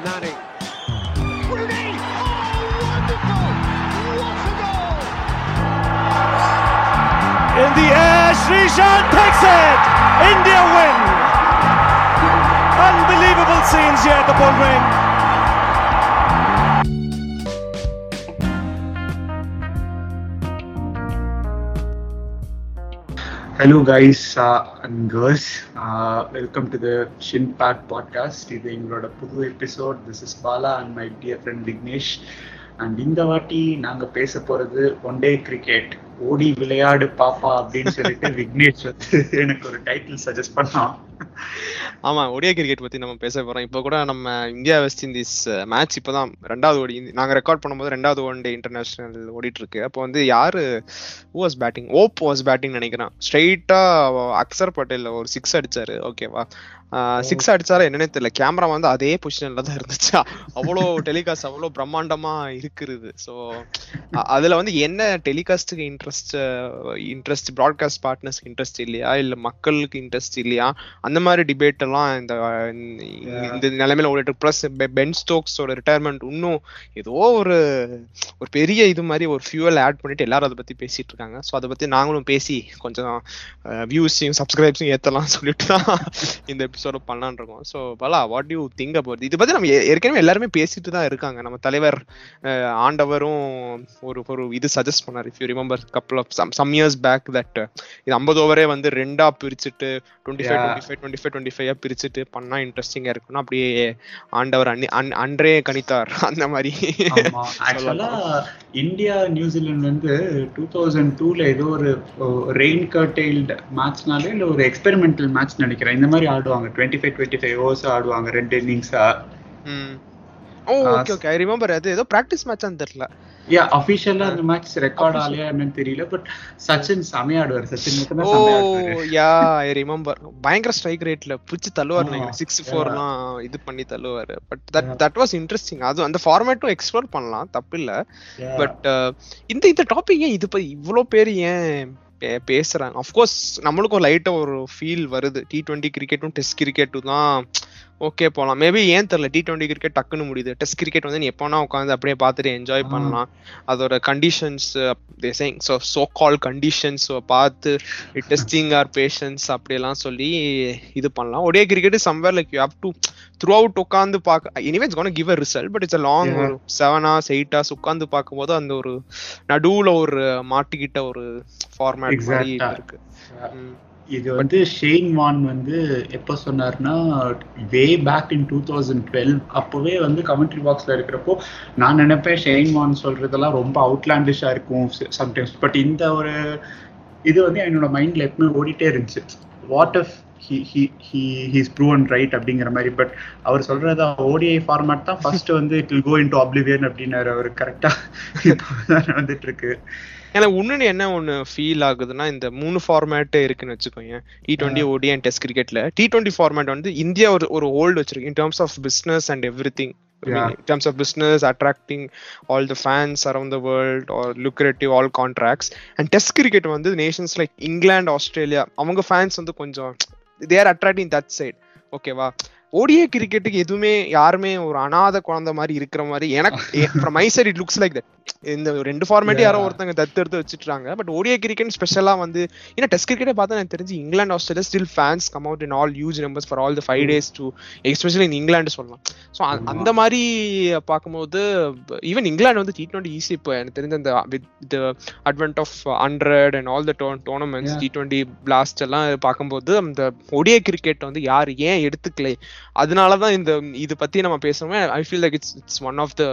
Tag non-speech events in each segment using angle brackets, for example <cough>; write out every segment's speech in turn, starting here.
Nani. Rooney! Oh, wonderful! What a goal! In the air, Srishan takes it! India win! Unbelievable scenes here at the Bull hello guys and girls welcome to the shin back podcast இது எங்களோட புது episode this is Bala and my dear friend Vignesh and இந்த வாட்டி நாங்க பேச போறது one day cricket ஓடி விளையாடு பாப்பா அப்படின்னு சொல்லிட்டு விக்னேஷ் வந்து எனக்கு ஒரு டைட்டில் சஜஸ்ட் பண்ணான். ஆமா ஒடியா கிரிக்கெட் பத்தி நம்ம பேச போறோம். இப்போ கூட நம்ம இந்தியா வெஸ்ட் இண்டீஸ் மேட்ச் இப்பதான் ரெண்டாவது ஓடி நாங்க ரெக்கார்ட் பண்ணும்போது ரெண்டாவது ஒன் டே இன்டர்நேஷனல் ஓடிட்டு இருக்கு அப்போ வந்து யாரு வாஸ் பேட்டிங் ஓப் வாஸ் பேட்டிங் நினைக்கிறேன். ஸ்ட்ரைட்டா அக்சர் பட்டேல் ஒரு சிக்ஸ் அடிச்சாரு. ஓகேவா சிக்ஸ் அடிச்சாரா என்னன்னே தெரியல. கேமரா வந்து அதே பொசிஷன்ல தான் இருந்துச்சு? அவ்வளோ டெலிகாஸ்ட் அவ்வளோ பிரம்மாண்டமா இருக்குது ஸோ அதுல வந்து என்ன டெலிகாஸ்டுக்கு இன்ட்ரெஸ்ட் இன்ட்ரெஸ்ட் ப்ராட்காஸ்ட் பார்ட்னர்ஸ்க்கு இன்ட்ரெஸ்ட் இல்லையா? இல்ல மக்களுக்கு இன்ட்ரெஸ்ட் இல்லையா? அந்த மாதிரி டிபேட் எல்லாம் இந்த இந்த நிலைமையில ஓடிட்டு ப்ளஸ் பென் ஸ்டோக்ஸோட ரிட்டையர்மெண்ட் இன்னும் ஏதோ ஒரு ஒரு பெரிய இது மாதிரி ஒரு ஃபியூவல் ஆட் பண்ணிட்டு எல்லாரும் அதை பத்தி பேசிட்டு இருக்காங்க. ஸோ அதை பத்தி நாங்களும் பேசி கொஞ்சம் வியூஸையும் சப்ஸ்கிரைப்ஸையும் ஏத்தலாம் சொல்லிட்டு தான் இந்த எபிசோட பண்ணலான் இருக்கோம். ஸோ பலா வாட் யூ திங்க் அபவுட் இது பத்தி நம்ம ஏற்கனவே எல்லாருமே பேசிட்டு தான் இருக்காங்க. நம்ம தலைவர் ஆண்டவரும் ஒரு ஒரு இது சஜஸ்ட் பண்ணார். If you remember couple of some some years back that இது ஐம்பது ஓவரே வந்து ரெண்டா பிரிச்சுட்டு twenty five twenty five twenty five twenty five பிரிச்சுட்டு பண்ணா இன்ட்ரெஸ்டிங்கா இருக்கும்னா அப்படியே ஆண்டவர் அன்றே கணித்தார். <laughs> அந்த மாதிரி. ஆக்சுவலா இந்தியா நியூசிலாந்து வந்து டூ தௌசண்ட் டூல ஏதோ ஒரு ரெயின் கர்டைல்டு மேட்ச்னாலே இல்ல ஒரு எக்ஸ்பெரிமெண்டல் மேட்ச் நினைக்கிறேன். இந்த மாதிரி ஆடுவாங்க. Twenty five twenty five overs ஆடுவாங்க ரெண்டு இன்னிங்ஸா oh okay okay I remember அது. ஏதோ பிராக்டிஸ் மேட்ச்னு தெரியல. யா அபிஷியலா அந்த மேட்ச் ரெக்கார்ட் ஆலையா என்னன்னு தெரியல பட் சச்சின் செமையாடுவார். சச்சின் மட்டும் ஓ யா ஐ ரிமெம்பர் பயங்கர ஸ்ட்ரைக் ரேட்ல பிடிச்சு தள்ளுவார் நீங்க சிக்ஸ் ஃபோர்லாம் இது பண்ணி தள்ளுவாரு. But that that was interesting அது அந்த ஃபார்மேட்டும் எக்ஸ்ப்ளோர் பண்ணலாம் தப்பு இல்ல பட் இந்த இந்த டாபிக் ஏன் இது இவ்வளோ பேர் ஏன் பேசுறாங்க. அஃப்கோர்ஸ் நம்மளுக்கும் லைட்டா ஒரு ஃபீல் வருது. டி டுவெண்ட்டி கிரிக்கெட்டும் டெஸ்ட் கிரிக்கெட்டும் தான் ஓகே போகலாம் மேபி ஏன் தெரியல. டி டுவெண்ட்டி கிரிக்கெட் டக்குன்னு முடியுது. டெஸ்ட் கிரிக்கெட் வந்து நீ எப்போனா உட்காந்து அப்படியே பார்த்துட்டு என்ஜாய் பண்ணலாம். அதோட conditions so so call conditions பார்த்து டெஸ்டிங் ஆர் பேஷன்ஸ் அப்படியெல்லாம் சொல்லி இது பண்ணலாம். ஒரே cricket somewhere like you have to throughout உட்காந்து பார்க்க anyways gonna give a result but it's a long ஒரு செவன் ஹவர்ஸ் எயிட் ஹவர்ஸ் உட்காந்து பார்க்கும்போது அந்த ஒரு நடுவுல ஒரு மாட்டிக்கிட்ட ஒரு ஃபார்மேட் மாதிரி இருக்கு. இது வந்து ஷெயின் வான் வந்து எப்போ சொன்னார்னா way back in two thousand twelve அப்போவே வந்து கமெண்ட்ரி பாக்ஸ்ல இருக்கிறப்போ நான் நினைப்பேன் ஷெயின் வான் சொல்றதெல்லாம் ரொம்ப அவுட்லாண்டிஷா இருக்கும் சம்டைம்ஸ் பட் இந்த ஒரு இது வந்து என்னோட மைண்ட்ல எப்பவுமே ஓடிட்டே இருந்துச்சு. What if he he he he's proven right அப்படிங்கிற மாதிரி. பட் அவர் சொல்றதா ஓடிஐ ஃபார்மேட் தான் ஃபர்ஸ்ட் வந்து it will go into oblivion அப்படின்னாரு அவர். கரெக்டா நடந்துட்டு இருக்கு எனக்கு இன்னொன்று என்ன ஒன்று ஃபீல் ஆகுதுன்னா இந்த மூணு ஃபார்மேட் இருக்குன்னு வச்சுக்கோங்க T twenty ODI and test கிரிக்கெட்ல டி டுவெண்ட்டி ஃபார்மேட் வந்து இந்தியா ஒரு ஒரு ஹோல்டு வச்சிருக்கு. In terms of business and everything in terms of business attracting all the fans around the world or lucrative all contracts. And test cricket வந்து nations like england australia அவங்க fans வந்து கொஞ்சம் they are attracting that side ஓகேவா ODI கிரிக்கெட்டுக்கு எதுவுமே யாருமே ஒரு அனாத குழந்தை மாதிரி இருக்கிற மாதிரி எனக்கு from my side it looks like that இந்த ரெண்டு ஃபார்மேட் யாரோ ஒருத்தங்க தத்து எடுத்து வச்சுட்டாங்க பட் ஓடிஏ கிரிக்கெட் ஸ்பெஷலா வந்து ஏன்னா டெஸ்ட் கிரிக்கெட்டை பார்த்தா எனக்கு தெரிஞ்சு England Australia still fans come out in all huge numbers for all the five days to especially in England சொல்லலாம். ஸோ அந்த மாதிரி பார்க்கும்போது ஈவன் இங்கிலாந்து வந்து டி டுவெண்ட்டி ஈஸி இப்போ எனக்கு தெரிஞ்ச அந்த with advent of hundred and all the tournaments T twenty blast எல்லாம் பார்க்கும்போது அந்த ஒடிஏ கிரிக்கெட் வந்து யார் ஏன் எடுத்துக்கலை? அதனாலதான் இந்த இது பத்தி நம்ம பேசுறோமே. I feel like it's it's one of the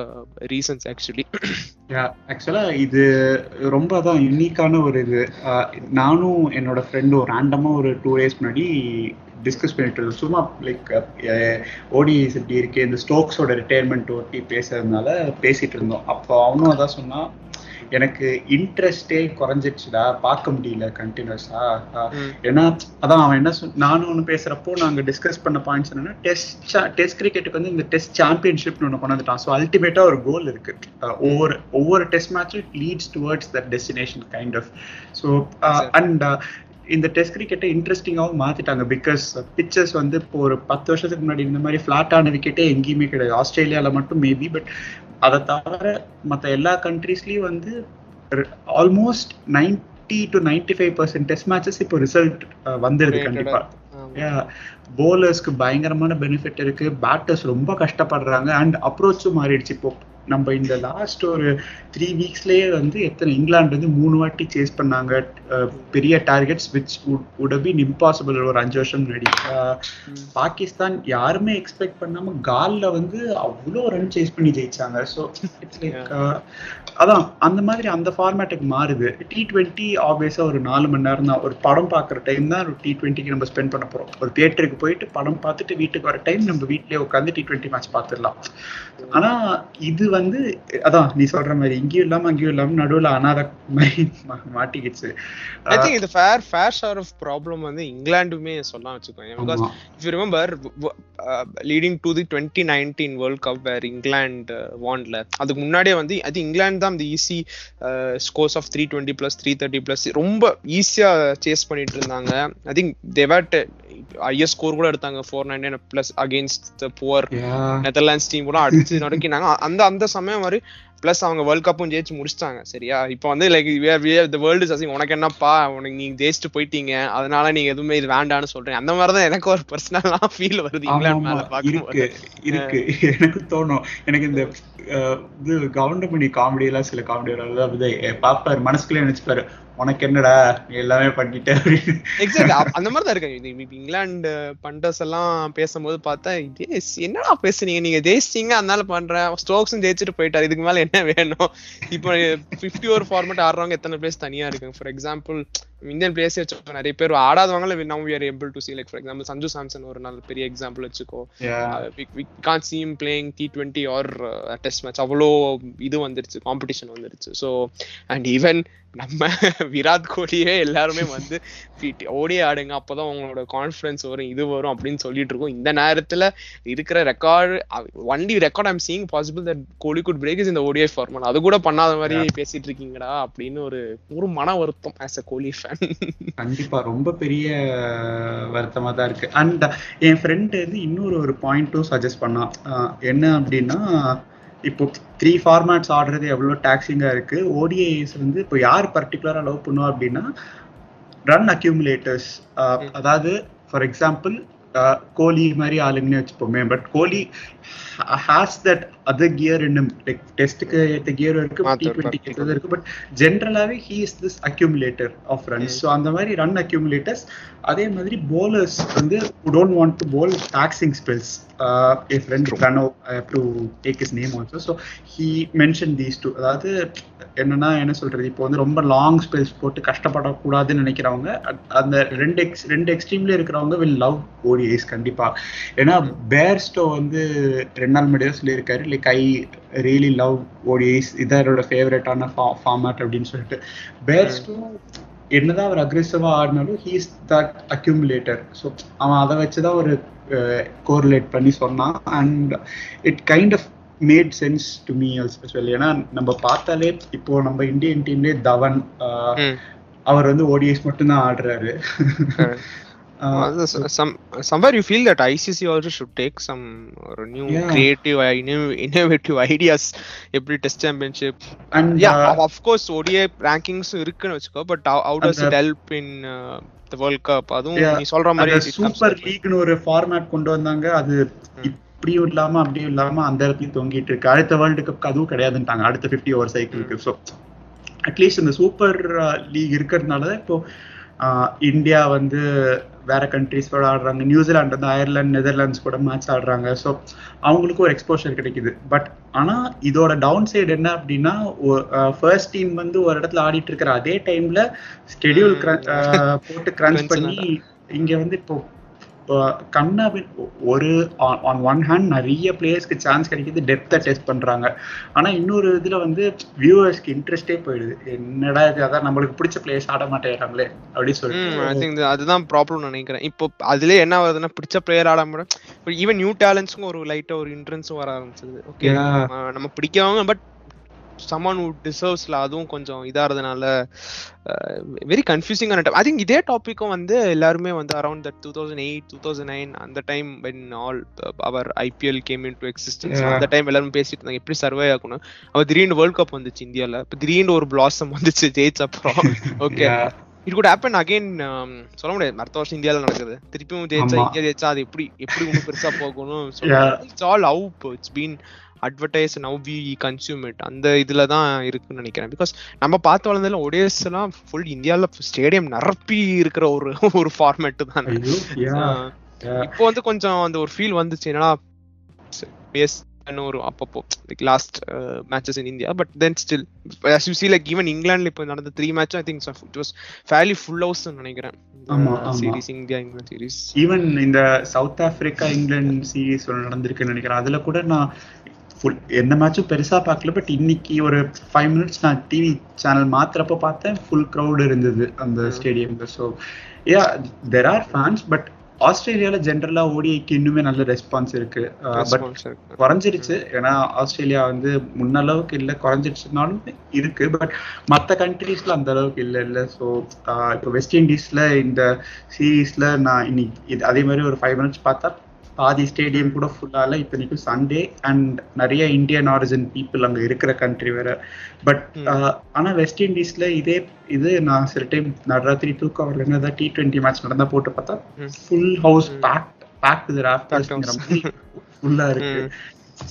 reasons actually ஆக்சுவலா இது ரொம்ப தான் யூனிக்கான ஒரு இது. நானும் என்னோட ஃப்ரெண்டும் ரேண்டமா ஒரு டூ டேஸ் முன்னாடி டிஸ்கஸ் பண்ணிட்டு இருந்தோம். சும்மா லைக் ஓடிஎஸ் எப்படி இருக்கு? இந்த ஸ்டோக்ஸோட ரிட்டையர்மெண்ட் ஒட்டி பேசுறதுனால பேசிட்டு இருந்தோம். அப்போ அவனும் அதான் சொன்னா எனக்கு இன்ட்ரெஸ்டே குறைஞ்சிடுச்சுடா பார்க்க முடியல கண்டினியூஸா ஏன்னா அதான் அவன் என்ன சொல் நானும் ஒன்று பேசுறப்போ நாங்கள் டிஸ்கஸ் பண்ண பாயிண்ட்ஸ் என்னன்னா டெஸ்ட் டெஸ்ட் கிரிக்கெட்டுக்கு வந்து இந்த டெஸ்ட் சாம்பியன்ஷிப்னு ஒன்று கொண்டாந்துட்டான். ஸோ அல்டிமேட்டா ஒரு கோல் இருக்கு. ஒவ்வொரு ஒவ்வொரு டெஸ்ட் மேட்சும் leads towards that destination kind of so and இந்த டெஸ்ட் கிரிக்கெட்டை இன்ட்ரெஸ்டிங்காகவும் மாத்திட்டாங்க. பிகாஸ் பிச்சர்ஸ் வந்து இப்போ ஒரு பத்து வருஷத்துக்கு முன்னாடி இந்த மாதிரி ஃபிளாட்டான விக்கெட்டே எங்கேயுமே கிடையாது. ஆஸ்திரேலியால மட்டும் மேபி பட் அதை தவிர மற்ற எல்லா கண்ட்ரீஸ்லயும் வந்து almost ninety two ninety five percent test matches இப்போ ரிசல்ட் வந்துருது கண்டிப்பா. போலர்ஸ்க்கு பயங்கரமான பெனிஃபிட் இருக்கு. பேட்டர்ஸ் ரொம்ப கஷ்டப்படுறாங்க. அண்ட் அப்ரோச்சும் மாறிடுச்சு இப்போ. நம்ம இந்த லாஸ்ட் ஒரு த்ரீ வீக்ஸ்லயே வந்து எத்தனை இங்கிலாந்து வந்து மூணு வாட்டி சேஸ் பண்ணாங்க. பெரிய targets which would been impossible ஒரு அஞ்சு வருஷம் முன்னாடி. பாகிஸ்தான் யாருமே எக்ஸ்பெக்ட் பண்ணாம கால்ல வந்து அவ்வளோ ரன் சேஸ் பண்ணி ஜெயிச்சாங்க. ஸோ இட்ஸ் லைக் அதான் அந்த மாதிரி அந்த ஃபார்மேட்டுக்கு மாறுது. டி டுவெண்ட்டி ஆப்வியஸா ஒரு நாலு மணி நேரம் தான். ஒரு படம் பார்க்குற டைம் தான் ஒரு டி டுவெண்ட்டிக்கு நம்ம ஸ்பெண்ட் பண்ண போறோம். ஒரு தியேட்டருக்கு போயிட்டு படம் பார்த்துட்டு வீட்டுக்கு வர டைம் நம்ம வீட்லயே உட்காந்து டி டுவெண்ட்டி மேட்ச் பார்த்துடலாம். ஆனா இது வந்து அதான் நீ சொல்ற மாதிரி இங்கேயும் இல்லாம அங்கேயும் இல்லாம நடுவுல அனாத மாதிரி மாட்டிக்கிச்சு. ஐ திங்க் இது fair fair share of problem வந்து இங்கிலாந்துமே சொல்லலாம் வச்சுக்கோங்க பிகாஸ் ஆமா. if you remember w- w- uh, leading to the 2019 world cup where england uh, wonல அதுக்கு முன்னாடியே வந்து அது இங்கிலாந்து தான் இந்த easy scores of three twenty plus three thirty plus ரொம்ப ஈஸியா சேஸ் பண்ணிட்டு இருந்தாங்க. I think the highest score கூட எடுத்தாங்க. Four nine plus against the poor. Netherlands team கூட அடிச்சு <laughs> நடுக்கினாங்க. அந்த அந்த சமயம் மாதிரி பிளஸ் அவங்க வேர்ல்ட் கப்பும் ஜெயிச்சு முடிச்சிட்டாங்க. சரியா? இப்போ வந்து லைக் த வேர்ல்டு அசிங் உனக்கு என்னப்பா? உனக்கு நீங்க ஜெயிச்சுட்டு போயிட்டீங்க. அதனால நீங்க எதுவுமே இது வேண்டாம்னு சொல்றீங்க. அந்த மாதிரி தான் எனக்கு ஒரு பர்சனலா ஃபீல் வருது இங்கிலாந்து மேல பாக்கும்போது இருக்கு எனக்கு தோணும் எனக்கு இந்த இது கவுண்டமணி காமெடி எல்லாம் சில காமெடி வராது அப்படி பாப்பாரு மனசுக்குள்ளே நினைச்சுப்பாரு உனக்கு என்னடா? நீ எல்லாமே பண்ணிட்ட. எக்ஸாக்ட் அந்த மாதிரி தான் இருக்கு இங்கிலாந்து பண்டர்ஸ் எல்லாம் பேசும்போது பார்த்தா என்னடா பேசுறீங்க நீங்க ஜெயிச்சிட்டீங்க அதனால பண்றேன் ஸ்டோக்ஸும் ஜெயிச்சுட்டு போயிட்டாரு. இதுக்கு மேல என்ன வேணும்? இப்போ ஃபிஃப்டி ஓவர் ஃபார்மேட் ஆடுறவங்க எத்தனை பிளேஸ் தனியா இருக்குங்க? ஃபார் எக்ஸாம்பிள் இந்தியன் பிளேயர்ஸ் வச்சுக்கோ நிறைய பேர் ஆடாதவங்கள now we are able to see like for example Sanju Samson ஒரு நல்ல பெரிய எக்ஸாம்பிள் வச்சுக்கோ. We can see him playing T twenty or test match அவ்வளோ இது வந்துருச்சு காம்படிஷன் வந்துருச்சு. ஸோ அண்ட் ஈவன் நம்ம <laughs> விராட் கோலியே எல்லாருமே வந்து <laughs> ஓடி ஆடுங்க அப்போதான் உங்களோட கான்ஃபிடன்ஸ் வரும் இது வரும் அப்படின்னு சொல்லிட்டு இருக்கோம். இந்த நேரத்துல இருக்கிற record only record I'm seeing possible that Kohli could break is இந்த ஓடிஐ ஃபார்மல் அது கூட பண்ணாத மாதிரி பேசிட்டு இருக்கீங்கடா அப்படின்னு ஒரு ஒரு மன வருத்தம் ஆஸ் அ கோலி ஃபேன் கண்டிப்பா ரொம்ப பெரிய வருத்தமா தான் இருக்கு. அண்ட் என் ஃப்ரெண்ட் வந்து இன்னொரு ஒரு பாயிண்ட்டும் சஜஸ்ட் பண்ணான் என்ன அப்படின்னா இப்போ த்ரீ ஃபார்மேட்ஸ் ஆடுறது எவ்வளோ டாக்ஸிங்கா இருக்கு. ஓடிஐஸ் வந்து இப்போ யார் பர்டிகுலரா லவ் பண்ணுவா அப்படின்னா ரன் அக்யூமுலேட்டர்ஸ் அதாவது ஃபார் எக்ஸாம்பிள் கோலி மாதிரி ஆளுங்கன்னு வச்சுப்போமே but Kohli has that other gear இன்னும் லைக் டெஸ்ட்டுக்கு ஏற்ற கியர் இருக்கு டி டுவெண்ட்டிக்கு ஏற்றது இருக்கு but ஜென்ரலாவே he is this accumulator of runs so அந்த மாதிரி ரன் அக்யூமுலேட்டர்ஸ் அதே மாதிரி bowlers வந்து don't want to bowl taxing spells N friend have to take his name also so he mention these two அதாவது என்னன்னா என்ன சொல்றது? இப்போ வந்து ரொம்ப லாங் ஸ்பெல்ஸ் போட்டு கஷ்டப்படக்கூடாதுன்னு நினைக்கிறவங்க அந்த ரெண்டு எக்ஸ் ரெண்டு எக்ஸ்ட்ரீம்ல இருக்கிறவங்க வில் லவ் ஓடிஐஸ் கண்டிப்பா. ஏன்னா பேர்ஸ்டோ வந்து ரெண்டு நாள் முன்னாடியே சொல்லியிருக்காரு. Like I really love ODIs இதரோட ஃபேவரட்டான ஃபார்மேட் அப்படின்னு சொல்லிட்டு. பேர்ஸ்டோ என்னதான் அவர் அக்ரெசிவா ஆடினாலும் ஹீஸ் தட் அக்யூமுலேட்டர் ஸோ அவன் அதை வச்சுதான் ஒரு கோரிலேட் பண்ணி சொன்னான். And it kind of made sense to me well ஏன்னா நம்ம பார்த்தாலே இப்போ நம்ம இந்தியன் டீம்லேயே தவன் ம். அவர் வந்து ஓடிஎஸ் மட்டும்தான் ஆடுறாரு. Ah, Uh, some somewhere you feel that ICC also should take some uh, new Yeah. creative uh, inno- innovative <laughs> ideas எப்படி test championship and yeah uh, of course ODI rankings இருக்குன்னு வச்சுக்கோ but how does it help in uh, the world cup அதுவும் Yeah. நீ சொல்ற மாதிரி super லீக்னு ஒரு format கொண்டு வந்தாங்க. அது இப்படியும் இல்லாம அப்படியும் இல்லாம அந்த இடத்துலயும் தொங்கிட்டு இருக்கு. அடுத்த வேர்ல்டு கப் அதுவும் கிடையாதுன்ட்டாங்க. அடுத்த 50 ஓவர் சைக்கிளுக்கு ஸோ அட்லீஸ்ட் இந்த சூப்பர் லீக் இருக்கிறதுனால தான் இப்போ இந்தியா வந்து வேற கண்ட்ரிஸ் கூட ஆடுறாங்க. நியூசிலாந்து வந்து அயர்லாந்து நெதர்லாண்ட்ஸ் கூட மேட்ச் ஆடுறாங்க. ஸோ அவங்களுக்கும் ஒரு எக்ஸ்போஷர் கிடைக்குது. பட் ஆனா இதோட டவுன் சைடு என்ன அப்படின்னா ஃபர்ஸ்ட் டீம் வந்து ஒரு இடத்துல ஆடிட்டு இருக்கிற அதே டைம்ல ஸ்கெடியூல் போட்டு கிரன்ச் பண்ணி இங்க வந்து இப்போ இப்போ கண்ணா ஒரு ஆன் ஒன் ஹேண்ட் நிறைய பிளேயர்ஸ்க்கு சான்ஸ் கிடைக்குது டெப்த்தை டெஸ்ட் பண்றாங்க. ஆனா இன்னொரு இதுல வந்து வியூவர்ஸ்க்கு இன்ட்ரெஸ்டே போயிடுது. என்னடா இது அதான் நம்மளுக்கு பிடிச்ச பிளேயர்ஸ் ஆட மாட்டேங்கிறாங்களே அப்படின்னு சொல்லிட்டு. திங்க் அதுதான் ப்ராப்ளம் நினைக்கிறேன். இப்போ அதுலயே என்ன வருதுன்னா பிடிச்ச பிளேயர் ஆட முடியும் ஈவன் நியூ டேலண்ட்ஸ்க்கும் ஒரு லைட்டா ஒரு இன்ட்ரென்ஸும் வர ஆரம்பிச்சது ஓகே. நம்ம பிடிக்கவங்க பட் சமன் who டிசர்வ்ஸ்ல அதுவும் கொஞ்சம் இதாகிறதுனால வெரி கன்ஃபியூசிங்கான டைம் ஐ திங்க் இதே டாப்பிக்கும் வந்து எல்லாருமே வந்து around that two thousand eight two thousand nine அந்த time when all our IPL came into existence. அந்த டைம் எல்லாரும் பேசிட்டு இருந்தாங்க எப்படி சர்வே ஆகணும்? அப்ப திடீர்னு வேர்ல்ட் கப் வந்துச்சு இந்தியால. இப்ப திடீர்னு ஒரு பிளாசம் வந்துச்சு ஜெயிச்ச அப்புறம் okay. It could happen again சொல்ல முடியாது. அடுத்த வருஷம் இந்தியால நடக்குது. திருப்பியும் ஜெயிச்சா. இந்தியா ஜெயிச்சா அது எப்படி எப்படி இன்னும் பெருசா போகணும். It's all out it's been advertise now we consume it அந்த இதுல தான் இருக்குன்னு நினைக்கிறேன். பிகாஸ் நம்ம பார்த்து வளர்ந்ததுல ஒடேஸ் எல்லாம் ஃபுல் இந்தியால ஸ்டேடியம் நிரப்பி இருக்கிற ஒரு ஒரு ஃபார்மேட் தான். இப்போ வந்து கொஞ்சம் அந்த ஒரு ஃபீல் வந்துச்சு. என்னன்னா ஒரு அப்பப்போ like last matches in India but then still as you see like even இங்கிலாந்துல இப்போ நடந்த three match I think it was fairly full house நினைக்கிறேன். ஆமா, ஆமா. Series India England series even இந்த சவுத் ஆப்பிரிக்கா இங்கிலாந்து சீரீஸ் நடந்திருக்குன்னு நினைக்கிறேன். அதுல கூட நான் ஃபுல் எந்த மேட்சும் பெருசா பார்க்கல பட் இன்னைக்கு ஒரு ஃபைவ் மினிட்ஸ் நான் டிவி சேனல் மாத்துறப்ப பார்த்தேன் ஃபுல் க்ரௌட் இருந்தது அந்த ஸ்டேடியம்ல so yeah there are fans but ஆஸ்திரேலியால ஜென்ரலா ஓடிஐக்கு இன்னுமே நல்ல ரெஸ்பான்ஸ் இருக்கு. பட் குறைஞ்சிருச்சு. ஏன்னா ஆஸ்திரேலியா வந்து முன்ன அளவுக்கு இல்ல குறைஞ்சிருச்சுனாலும் இருக்கு பட் மற்ற கண்ட்ரீஸ்ல அந்த அளவுக்கு இல்ல இல்ல. ஸோ இப்போ வெஸ்ட் இண்டீஸ்ல இந்த சீரீஸ்ல நான் இன்னைக்கு அதே மாதிரி ஒரு ஃபைவ் மினிட்ஸ் பார்த்தா பாதி ஸ்டேடியம் கூட ஃபுல்லால இத்தனைக்கும் சண்டே அண்ட் நிறைய இந்தியன் ஆரிஜின் பீப்புள் அங்க இருக்கிற கண்ட்ரி வேற. பட் ஆனா வெஸ்ட் இண்டீஸ்ல இதே இது நான் சில டைம் நடுராத்திரி தூக்கம் வரலன்னா ஏதாவது டி டுவெண்ட்டி மேட்ச் நடந்தா போட்டு பார்த்தா. Full house. Pack pack to Packed house. ஃபுல்லா இருக்கு.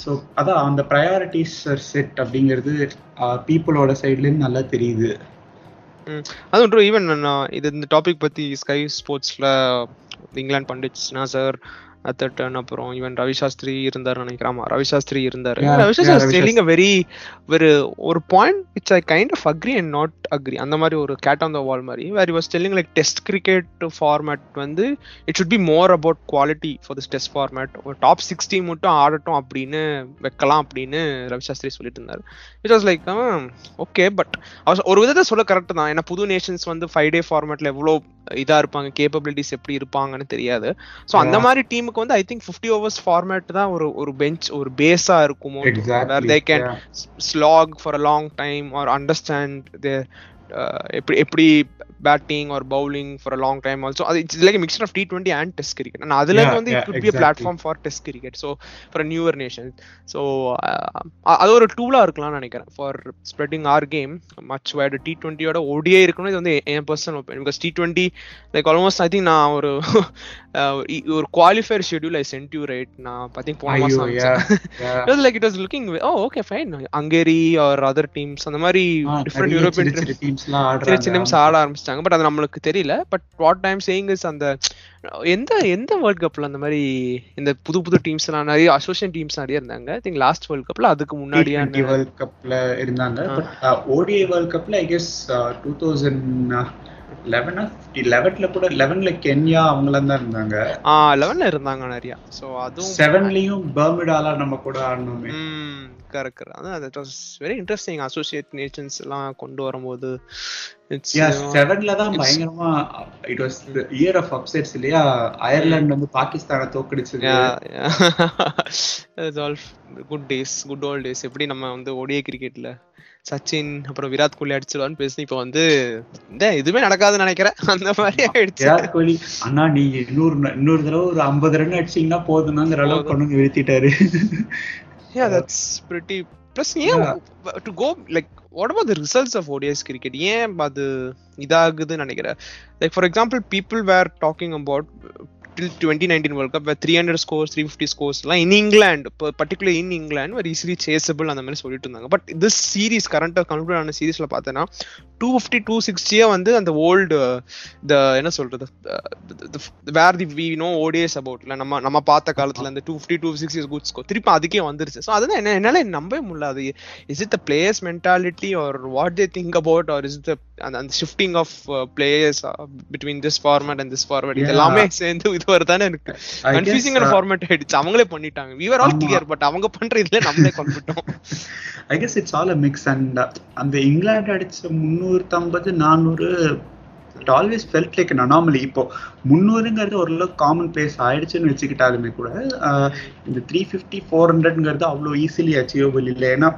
ஸோ அதான் அந்த ப்ரையாரிட்டிஸ் செட் அப்படிங்கிறது பீப்புளோட சைட்லேருந்து நல்லா தெரியுது. அதுவும் ட்ரூ ஈவன் நான் இது இந்த டாபிக் பத்தி ஸ்கை ஸ்போர்ட்ஸ்ல இங்கிலாந்து பண்டிட்ஸ்னா சார் அத்தட்டன் அப்புறம் ஈவன் ரவி சாஸ்திரி இருந்தார் நினைக்கிறேன். ஆமா ரவி சாஸ்திரி இருந்தாரு. ரவி சாஸ்திரி வெரி ஒரு ஒரு point which I kind of agree and not agree அந்த மாதிரி ஒரு கேட் ஆன் த வால் மாதிரி. Where was telling like test cricket format வந்து it should be more about quality for this test format ஒரு top sixty மட்டும் ஆடட்டும் அப்படின்னு வைக்கலாம் அப்படின்னு ரவி சாஸ்திரி சொல்லிட்டு இருந்தாரு. It was like okay but ஒரு விதத்தை சொல்ல கரெக்ட் தான். ஏன்னா புது நேஷன்ஸ் வந்து ஃபைவ் டே ஃபார்மேட்ல எவ்வளோ இதா இருப்பாங்க கேப்பபிலிட்டிஸ் எப்படி இருப்பாங்கன்னு தெரியாது. ஸோ அந்த. மாதிரி டீமுக்கு வந்து I think fifty overs format தான் ஒரு ஒரு பெஞ்ச் ஒரு பேஸா இருக்குமோ? They can for a long time or understand their uh, எப்படி எப்படி batting or bowling for a long time also அது it's like mixture of T twenty and test cricket and அதுல வந்து it could be. Platform for test cricket so for newer nation so அது ஒரு டூலா இருக்கலாம்னு நினைக்கிறேன். For spreading our game much wide T டுவெண்ட்டியோட ஓடியே இருக்கணும் இது வந்து என் personal opinion because T twenty like almost I think நான் ஒரு <laughs> ஒரு qualifier schedule I sent you right நான் பார்த்தீங்க போன மாசம் <laughs> like it was looking oh okay fine. Hungary or other teams அந்த மாதிரி டிஃப்ரெண்ட் யூரோப்பியன் சின்ன சின்ன டீம்ஸ்லாம் சின்ன ஆரம்பிச்சிட்டாங்க பட் அது நம்மளுக்கு தெரியல. But what time saying is அந்த எந்த எந்த வேர்ல்ட் கப்ல அந்த மாதிரி இந்த புது புது டீம்ஸ் எல்லாம் நிறைய அசோசியேஷன் டீம்ஸ் நிறைய இருந்தாங்க. ஐ திங்க் லாஸ்ட் வேர்ல்ட் கப்ல அதுக்கு முன்னாடியான வேர்ல்ட் கப்ல இருந்தாங்க. பட் ஓடிஐ வேர்ல்ட் கப்ல ஐ கெஸ் டூ தௌசண்ட் லெவனா லெவன்ல கூட லெவன்ல கென்யா அவங்களாம் தான் இருந்தாங்க. ஆ லெவன்ல இருந்தாங்க நிறைய. சோ அதுவும் செவன்லயும் பர்மிடாலா நம்ம கூட ஆடணுமே கரெக்ட் அதான் that was very interesting associate nations எல்லாம் கொண்டு வரும்போது. செவன்ல தான் it's- பயங்கரமா it was year of upsets இல்லையா? அயர்லாந்து வந்து பாகிஸ்தானை தோக்கடிச்சது. Good days good old days எப்படி நம்ம வந்து ஒடிய கிரிக்கெட்ல சச்சின் அப்புறம் விராட் கோலி அடிச்சிருவான்னு பேசி இப்போ வந்து இந்த எதுவுமே நடக்காதுன்னு நினைக்கிறேன். <laughs> அந்த மாதிரி ஆயிடுச்சு. விராட் கோலி அண்ணா நீங்க இன்னொரு ந- இன்னொரு தடவை ஒரு ஐம்பது ரன் அடிச்சீங்கன்னா போதுனாங்கிற அளவுக்கு கொண்டு வந்து நிறுத்திட்டாரு yeah that's pretty plus ஏன் to go like what about the results of ODIs cricket? ஏன் அது இதாகுதுன்னு நினைக்கிறேன் like for example people were talking about till 2019 World Cup where 300 scores 350 scores எல்லாம் in England particularly in England were easily chaseable அந்த மாதிரி சொல்லிட்டு இருந்தாங்க. But this series கரண்டா கன்க்ளூட் ஆன சீரீஸ்ல பார்த்தேன்னா டூ ஃபிஃப்டி டூ சிக்ஸ்டியே வந்து அந்த ஓல்டு த என்ன சொல்றது where the we know ODIs அபவுட்ல நம்ம நம்ம பார்த்த காலத்துல அந்த two fifty two sixty good score திருப்பி அதுக்கே வந்துருச்சு. ஸோ அதுதான் என்ன என்னால நம்பவே முடியல. அது is it the players mentality or what they think about or is the அந்த shifting of players between this format and this format இது. எல்லாமே சேர்ந்து இது வருதானே எனக்கு uh, ஃபார்மேட் ஆயிடுச்சு. அவங்களே பண்ணிட்டாங்க. Were all ஆமா. clear பட் அவங்க பண்ற இதுல நம்மளே கொண்டுட்டோம். I guess it's all a mix and அந்த இங்கிலாந்து அடிச்ச முந்நூற்றம்பது நானூறு it always felt like an anomaly இப்போ முந்நூறுங்கிறது ஓரளவுக்கு காமன் பிளேஸ் ஆயிடுச்சுன்னு வச்சுக்கிட்டாலுமே கூட ஆஹ், இந்த த்ரீ ஃபிஃப்டி ஃபோர் ஹண்ட்ரட்ங்கிறது அவ்வளோ ஈஸிலி அச்சீவபிள் இல்லை ஏன்னா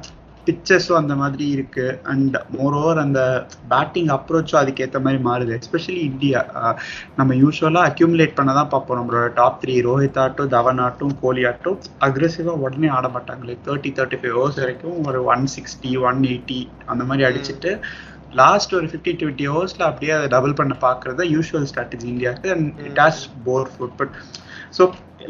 பிக்சர்ஸும் அந்த மாதிரி இருக்கு. அண்ட் மோரோவர் அந்த பேட்டிங் அப்ரோச்சும் அதுக்கேற்ற மாதிரி மாறுது. எஸ்பெஷலி இந்தியா நம்ம யூஸ்வலாக அக்யூமுலேட் பண்ண தான் பார்ப்போம். நம்மளோட டாப் த்ரீ ரோஹித் ஆட்டும் தவன் ஆட்டும் கோலி ஆட்டும் அக்ரெசிவாக உடனே ஆட மாட்டாங்க. Like thirty thirty five overs வரைக்கும் ஒரு ஒன் சிக்ஸ்டி ஒன் எயிட்டி அந்த மாதிரி அடிச்சுட்டு லாஸ்ட் ஒரு ஃபிஃப்டி டுவெண்ட்டி ஹவர்ஸ்ல அப்படியே அதை டபுள் பண்ண பார்க்கறது யூஸ்வல் ஸ்ட்ராட்டஜி இந்தியாவுக்கு. And it has borne fruit but so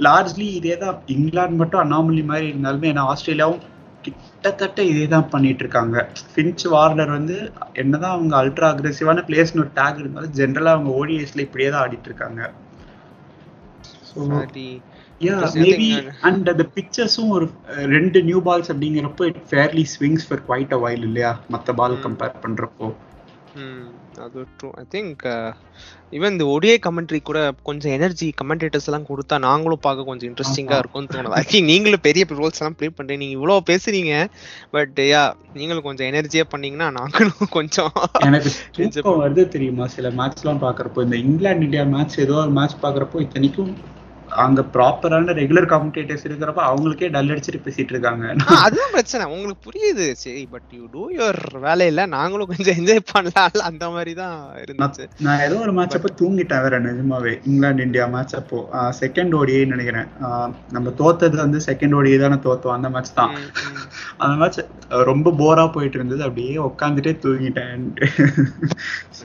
largely இதே தான் இங்கிலாந்து மட்டும் அனாமலி மாதிரி இருந்தாலுமே ஏன்னா ஆஸ்திரேலியாவும் கிட்டத்தட்ட இதே தான் பண்ணிட்டு இருக்காங்க ஃபின்ச் வார்னர் வந்து என்னதான் அவங்க அல்ட்ரா அக்ரெசிவான பிளேயர்ஸ்னு ஒரு டேக் இருந்தாலும் ஜென்ரலா அவங்க ஓடிஎஸ்ல இப்படியே தான் ஆடிட்டு இருக்காங்க மேபி அண்ட் அந்த பிக்சர்ஸும் ஒரு ரெண்டு நியூ பால்ஸ் அப்படிங்கிறப்போ it fairly swings for quite a while இல்லையா? மற்ற பால். கம்பேர் பண்றப்போ. அது ட்ரூ ஐ திங்க் ஈவன் இந்த ஒடிஏ கமெண்ட்ரி கூட கொஞ்சம் எனர்ஜி கமெண்டேட்டர்ஸ் எல்லாம் கொடுத்தா நாங்களும் பார்க்க கொஞ்சம் இன்ட்ரெஸ்டிங்கா ஆமா. இருக்கும்னு தோணுது. ஆக்சுவலி நீங்களும் பெரிய ரோல்ஸ் எல்லாம் ப்ளே பண்றீங்க நீங்க இவ்வளவு பேசுறீங்க பட் யா நீங்களும் கொஞ்சம் எனர்ஜியா பண்ணீங்கன்னா நாங்களும் <laughs> கொஞ்சம் எனக்கு வருது தெரியுமா? சில மேட்ச்லாம் பாக்குறப்போ இந்த இங்கிலாந்து இந்தியா மேட்ச் ஏதோ ஒரு மேட்ச் பாக்குறப்போ இத்தனைக்கும் அங்க ப்ராப்பரான ரெகுலர் காமெண்டேட்டர்ஸ் இருக்கிறப்ப அவங்களுக்கே டல் அடிச்சுட்டு பேசிட்டு இருக்காங்க. அதுதான் பிரச்சனை. உங்களுக்கு புரியுது. சரி பட் யூ டூ யுவர் வேலையில நாங்களும் கொஞ்சம் என்ஜாய் பண்ணலாம்ல. அந்த மாதிரி தான் இருந்துச்சு. நான் ஏதோ ஒரு மேட்ச் அப்போ தூங்கிட்டேன் வேற நிஜமாவே. இங்கிலாந்து இந்தியா மேட்ச் அப்போ. செகண்ட் ஓடியே நினைக்கிறேன். நம்ம தோத்தது வந்து செகண்ட் ஓடியே தானே தோத்தோம். அந்த மேட்ச் தான். அந்த மேட்ச் ரொம்ப போரா போயிட்டு இருந்தது. அப்படியே உட்காந்துட்டே தூங்கிட்டேன்.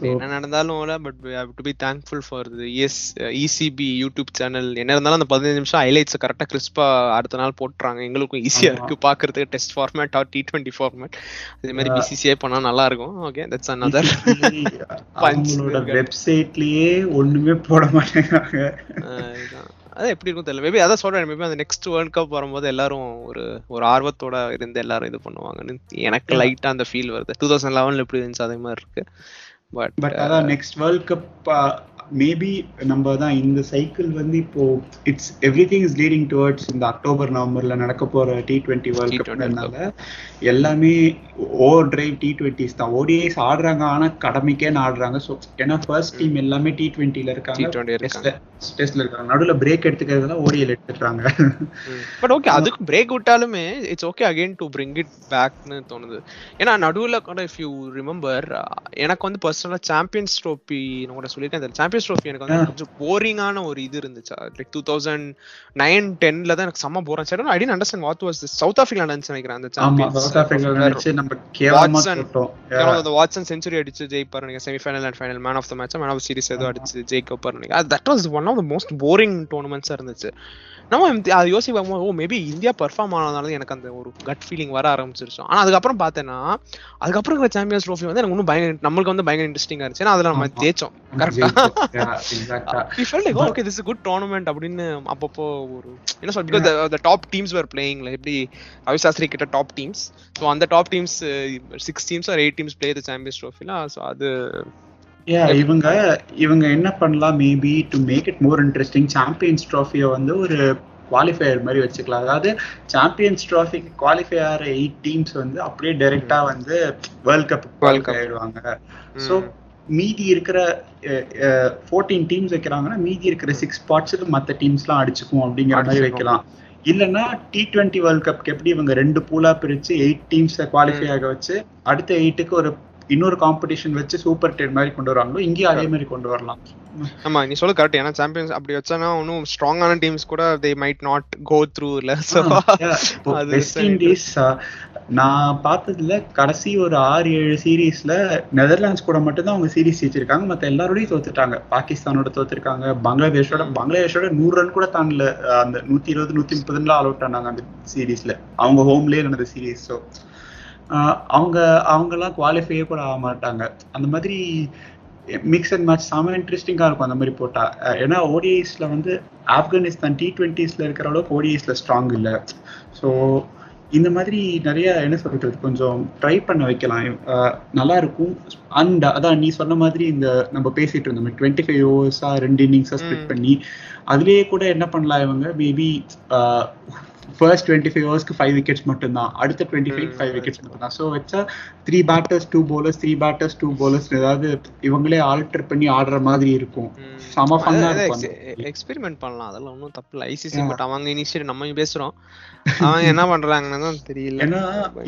என்ன நடந்தாலும் but to be thankful for as ECB YouTube channel என்ன இருந்தாலும் அந்த பதினஞ்சு நிமிஷம் ஹைலைட்ஸ் கரெக்டாக கிறிஸ்பா அடுத்த நாள் போட்டுறாங்க. எங்களுக்கும் ஈஸியா. இருக்கு பாக்குறதுக்கு. Test format or T twenty format அதே மாதிரி. பிசிசிஐ பண்ணா நல்லா இருக்கும். ஓகே தட்ஸ் <laughs> அவங்களோட வெப்சைட்லயே ஒண்ணுமே போட மாட்டேங்கிறாங்க. அஹ் இதுதான். அது எப்படி இருக்கும் தெரியல. மேபி அதான் சொல்றேன். மேபி அந்த நெக்ஸ்ட் வேர்ல்ட் கப் வரும்போது எல்லாரும் ஒரு ஒரு ஆர்வத்தோட இருந்து எல்லாரும் இது பண்ணுவாங்கன்னு எனக்கு லைட்டா அந்த ஃபீல் வருது. டூ தௌசண்ட் லெவன்ல எப்படி இருந்துச்சு அதே மாதிரி இருக்கு. பட் பட் அதான் நெக்ஸ்ட் வேர்ல்ட் கப் மேபி நம்ம தான் இந்த சைக்கிள் வந்து இப்போ it's everything is leading towards இந்த அக்டோபர் நவம்பர்ல நடக்க போற டி டுவெண்ட்டி வேர்ல்ட் T20 கப்னால எல்லாமே ஓவர் டிரைவ் டி டுவெண்ட்டிஸ் தான் ஓடிஐஸ் ஆடுறாங்க ஆனா கடமைக்கே ஆடுறாங்க ஸோ ஏன்னா ஃபர்ஸ்ட் டீம் எல்லாமே டி டுவெண்ட்டில இருக்காங்க. T20 இருக்காங்க. டெஸ்ட்ல இருக்காங்க. நடுவுல பிரேக் எடுத்துக்கிறதுல ஓடிஎல் எடுத்துக்கிறாங்க பட் ஓகே அதுக்கு break விட்டாலுமே it's okay again to bring it பேக்னு தோணுது. ஏன்னா நடுவில் கூட இஃப் யூ ரிமெம்பர் எனக்கு வந்து பர்சனலாக சாம்பியன்ஸ் ட்ரோஃபி நான் கூட சொல்லியிருக்கேன். அந்த சாம்பியன்ஸ் ட்ரோஃபி எனக்கு வந்து. கொஞ்சம் போரிங்கான ஒரு இது இருந்துச்சு. லைக் டூ தௌசண்ட் நைன் டென்ல தான் எனக்கு செம்ம போறேன் சரி I tend understand what was South Africa நடந்துச்சு நினைக்கிறேன் அந்த நினைச்சு அந்த வாட்சன் செஞ்சுரி அடிச்சு ஜெயிப்பாரு நீங்க semifinal and final man of the match man of series ஏதோ அடிச்சு ஜெயிக்கப்பாரு நீங்க that was one of the most boring டோர்னமெண்ட்ஸா இருந்துச்சு. நம்ம அது பார்க்கும்போது ஓ மேபி இந்தியா பெர்ஃபார்ம் ஆனதால எனக்கு அந்த ஒரு கட் ஃபீலிங் வர ஆரம்பிச்சிருச்சு. ஆனா அதுக்கப்புறம் பார்த்தேன்னா அதுக்கப்புறம் இருக்கிற சாம்பியன்ஸ் ட்ரோஃபி வந்து எனக்கு இன்னும் பயங்கர நம்மளுக்கு வந்து பயங்கர இன்ட்ரெஸ்டிங்கா இருந்துச்சு. ஏன்னா அதுல நம்ம. ஜெயிச்சோம். கரெக்டா எக்ஸாக்டா we felt like okay this is a good tournament அப்படின்னு அப்பப்போ ஒரு என்ன சொல் because teams were playing like எப்படி ரவி சாஸ்திரி கிட்ட டாப் டீம்ஸ் ஸோ அந்த top teams six teams or eight teams play the champions ட்ரோஃபில so அது இவங்க இவங்க என்ன பண்ணலாம் maybe to make it more interesting champions ட்ராஃபியை வந்து ஒரு குவாலிஃபயர் மாதிரி வச்சுக்கலாம். அதாவது சாம்பியன்ஸ் ட்ராஃபிக்கு குவாலிஃபை ஆகிற எயிட் டீம்ஸ் வந்து அப்படியே டைரக்டா வந்து வேர்ல்ட் கப் குவாலிஃபை. ஆயிடுவாங்க. ஸோ மீதி இருக்கிற ஃபோர்டீன் டீம்ஸ் வைக்கிறாங்கன்னா மீதி இருக்கிற சிக்ஸ் ஸ்பாட்ஸுக்கு மற்ற டீம்ஸ்லாம் அடிச்சுக்கும் அப்படிங்கிற மாதிரி. வைக்கலாம். இல்லைன்னா டி டுவெண்ட்டி வேர்ல்ட் கப்க்கு எப்படி இவங்க ரெண்டு பூலா பிரிச்சு எயிட் டீம்ஸை குவாலிஃபை ஆக வச்சு அடுத்த எயிட்டுக்கு ஒரு இன்னொரு காம்படிஷன் வச்சு சூப்பர் டென் மாதிரி கொண்டு வராங்களோ இங்கேயும் அதே மாதிரி கொண்டு வரலாம். ஆமா நீ சொல்ல கரெக்ட் ஏன்னா சாம்பியன்ஸ் அப்படி வச்சானா இன்னும் ஸ்ட்ராங்கான டீம்ஸ் கூட they might not go through இல்ல. வெஸ்ட் <laughs> இண்டீஸ் நான் பார்த்ததுல கடைசி ஒரு ஆறு ஏழு சீரீஸ்ல நெதர்லாண்ட்ஸ் கூட மட்டும் தான் அவங்க சீரீஸ் ஜெயிச்சிருக்காங்க. மத்த எல்லாரோடையும் தோத்துட்டாங்க. பாகிஸ்தானோட தோத்துருக்காங்க. பங்களாதேஷோட பங்களாதேஷோட நூறு ரன் கூட தாண்டல. அந்த நூத்தி இருபது நூத்தி முப்பதுல ஆல் அவுட் ஆனாங்க அந்த சீரீஸ்ல அவங்க ஹோம்லயே நடந்த சீரீஸ் ஸோ அவங்க அவங்கெல்லாம் குவாலிஃபையே கூட ஆக மாட்டாங்க. அந்த மாதிரி மிக்ஸ் அண்ட் மேட்ச் செம இன்ட்ரெஸ்டிங்காக இருக்கும் அந்த மாதிரி போட்டா. அஹ் ஏன்னா ஓடிஐஸ்ல வந்து ஆப்கானிஸ்தான் டி டுவெண்ட்டிஸ்ல இருக்கிற அளவுக்கு ஓடிஐஸ்ல ஸ்ட்ராங் இல்லை. ஸோ இந்த மாதிரி நிறைய என்ன சொல்றது கொஞ்சம் ட்ரை பண்ண வைக்கலாம். நல்லா இருக்கும். அண்ட் அதான் நீ சொன்ன மாதிரி இந்த நம்ம பேசிட்டு இருந்தோம் டுவெண்ட்டி ஃபைவ் ஓவர்ஸா ரெண்டு இன்னிங்ஸா ஸ்பிளிட் ம். பண்ணி அதுலயே கூட என்ன பண்ணலாம் இவங்க? மேபி ஃபர்ஸ்ட் டுவெண்ட்டி ஃபைவ் ஹவர்ஸ்க்கு ஃபைவ் விக்கெட்ஸ் மட்டும்தான். அடுத்த டுவெண்ட்டி ஃபைவ் ஃபைவ் விக்கெட்ஸ் மட்டும்தான். ஸோ வச்சா three batters two bowlers three batters two bowlers. ஏதாவது இவங்களே ஆல்டர் பண்ணி ஆடுற மாதிரி இருக்கும். செம ஃபன்னா இருக்கும் எக்ஸ்பெரிமெண்ட் பண்ணலாம். அதெல்லாம் ஒன்றும் தப்பு இல்லை. ஐசிசி பட் அவங்க இனிஷியேட் நம்ம பேசுறோம். அவங்க என்ன பண்றாங்கன்னு தெரியல. ஏன்னா